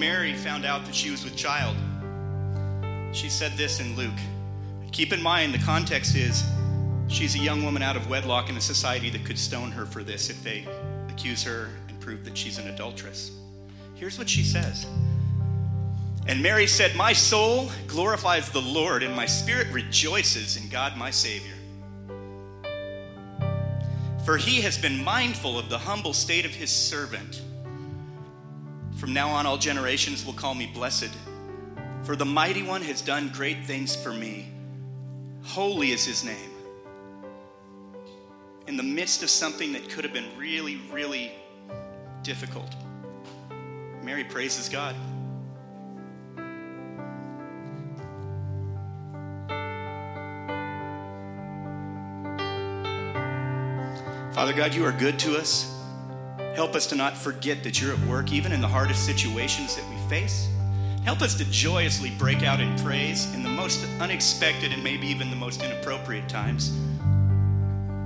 Mary found out that she was with child, she said this in Luke. Keep in mind, the context is she's a young woman out of wedlock in a society that could stone her for this if they accuse her and prove that she's an adulteress. Here's what she says. And Mary said, My soul glorifies the Lord, and my spirit rejoices in God my Savior. For he has been mindful of the humble state of his servant. From now on, all generations will call me blessed. For the mighty one has done great things for me. Holy is his name. In the midst of something that could have been really, really difficult, Mary praises God. Father God, you are good to us. Help us to not forget that you're at work even in the hardest situations that we face. Help us to joyously break out in praise in the most unexpected and maybe even the most inappropriate times.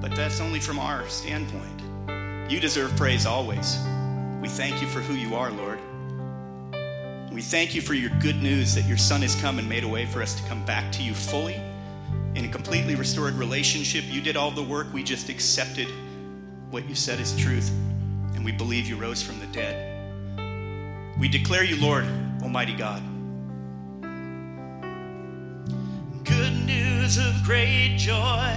But that's only from our standpoint. You deserve praise always. We thank you for who you are, Lord. We thank you for your good news that your Son has come and made a way for us to come back to you fully in a completely restored relationship. You did all the work, we just accepted what you said is truth, and we believe you rose from the dead. We declare you, Lord, Almighty God. Good news of great joy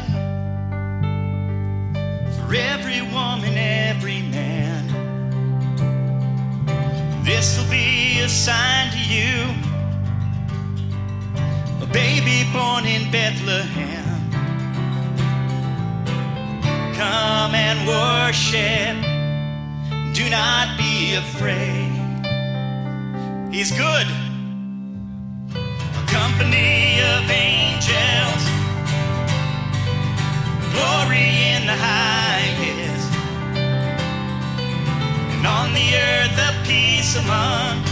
for every woman, every man. This will be a sign to you a baby born in Bethlehem. Come and worship, do not be afraid. He's good. A company of angels, glory in the highest, and on the earth a peace among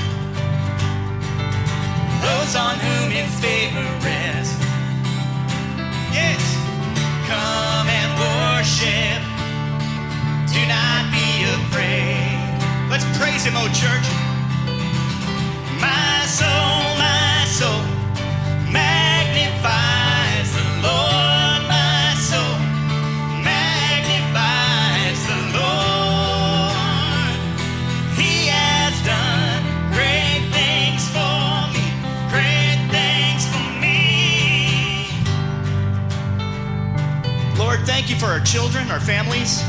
those on whom in favor rests. Oh church. My soul, my soul magnifies the Lord. My soul magnifies the Lord. He has done great things for me, great things for me. Lord, thank you for our children, our families.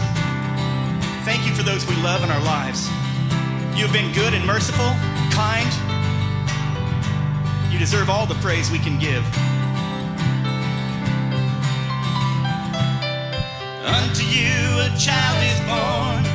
Thank you for those we love in our lives. You have been good and merciful, kind. You deserve all the praise we can give. Unto you a child is born.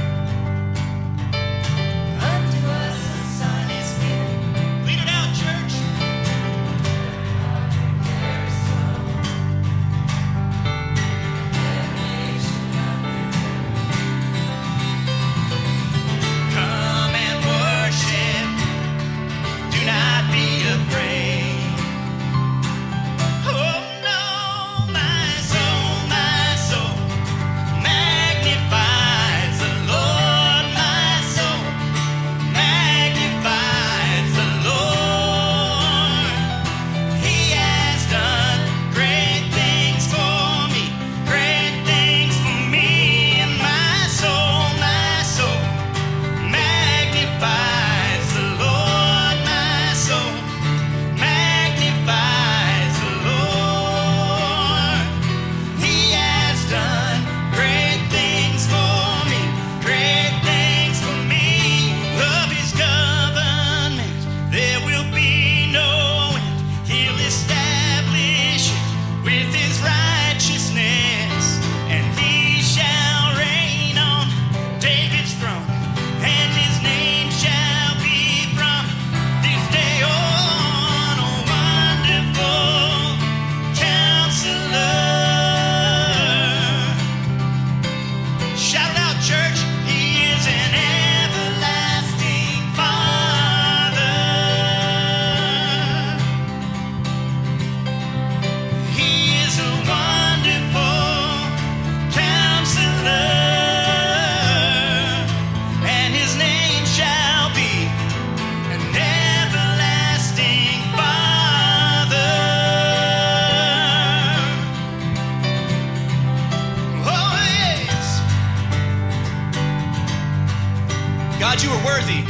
God, you are worthy.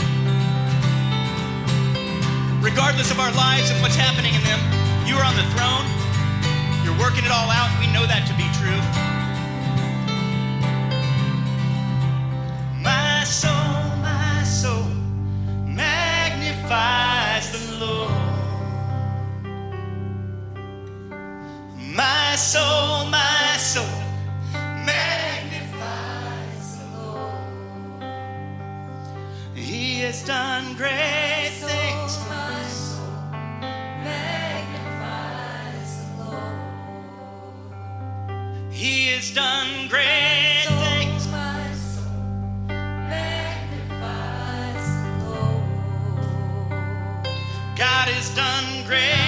Regardless of our lives and what's happening in them, you are on the throne. You're working it all out. We know that to be true. Has done great things. My soul magnifies the Lord. He has done great things. My soul magnifies the Lord. God has done great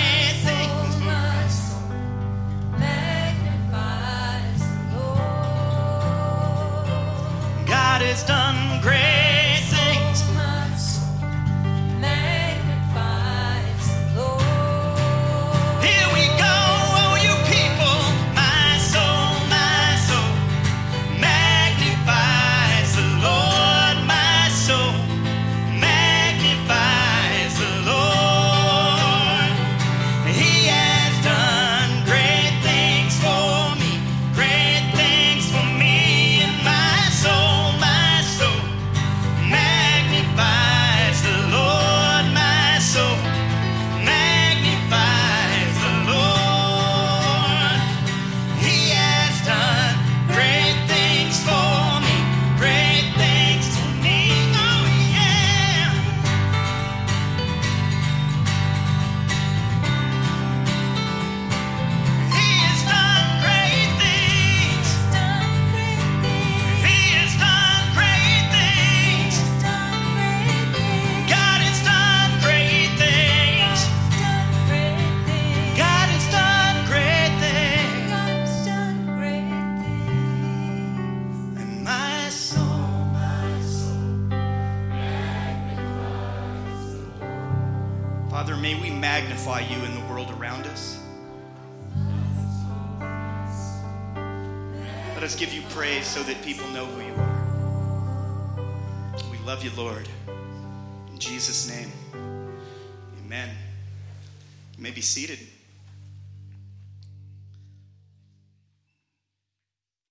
may we magnify you in the world around us. Let us give you praise so that people know who you are. We love you, Lord. In Jesus' name, amen. You may be seated.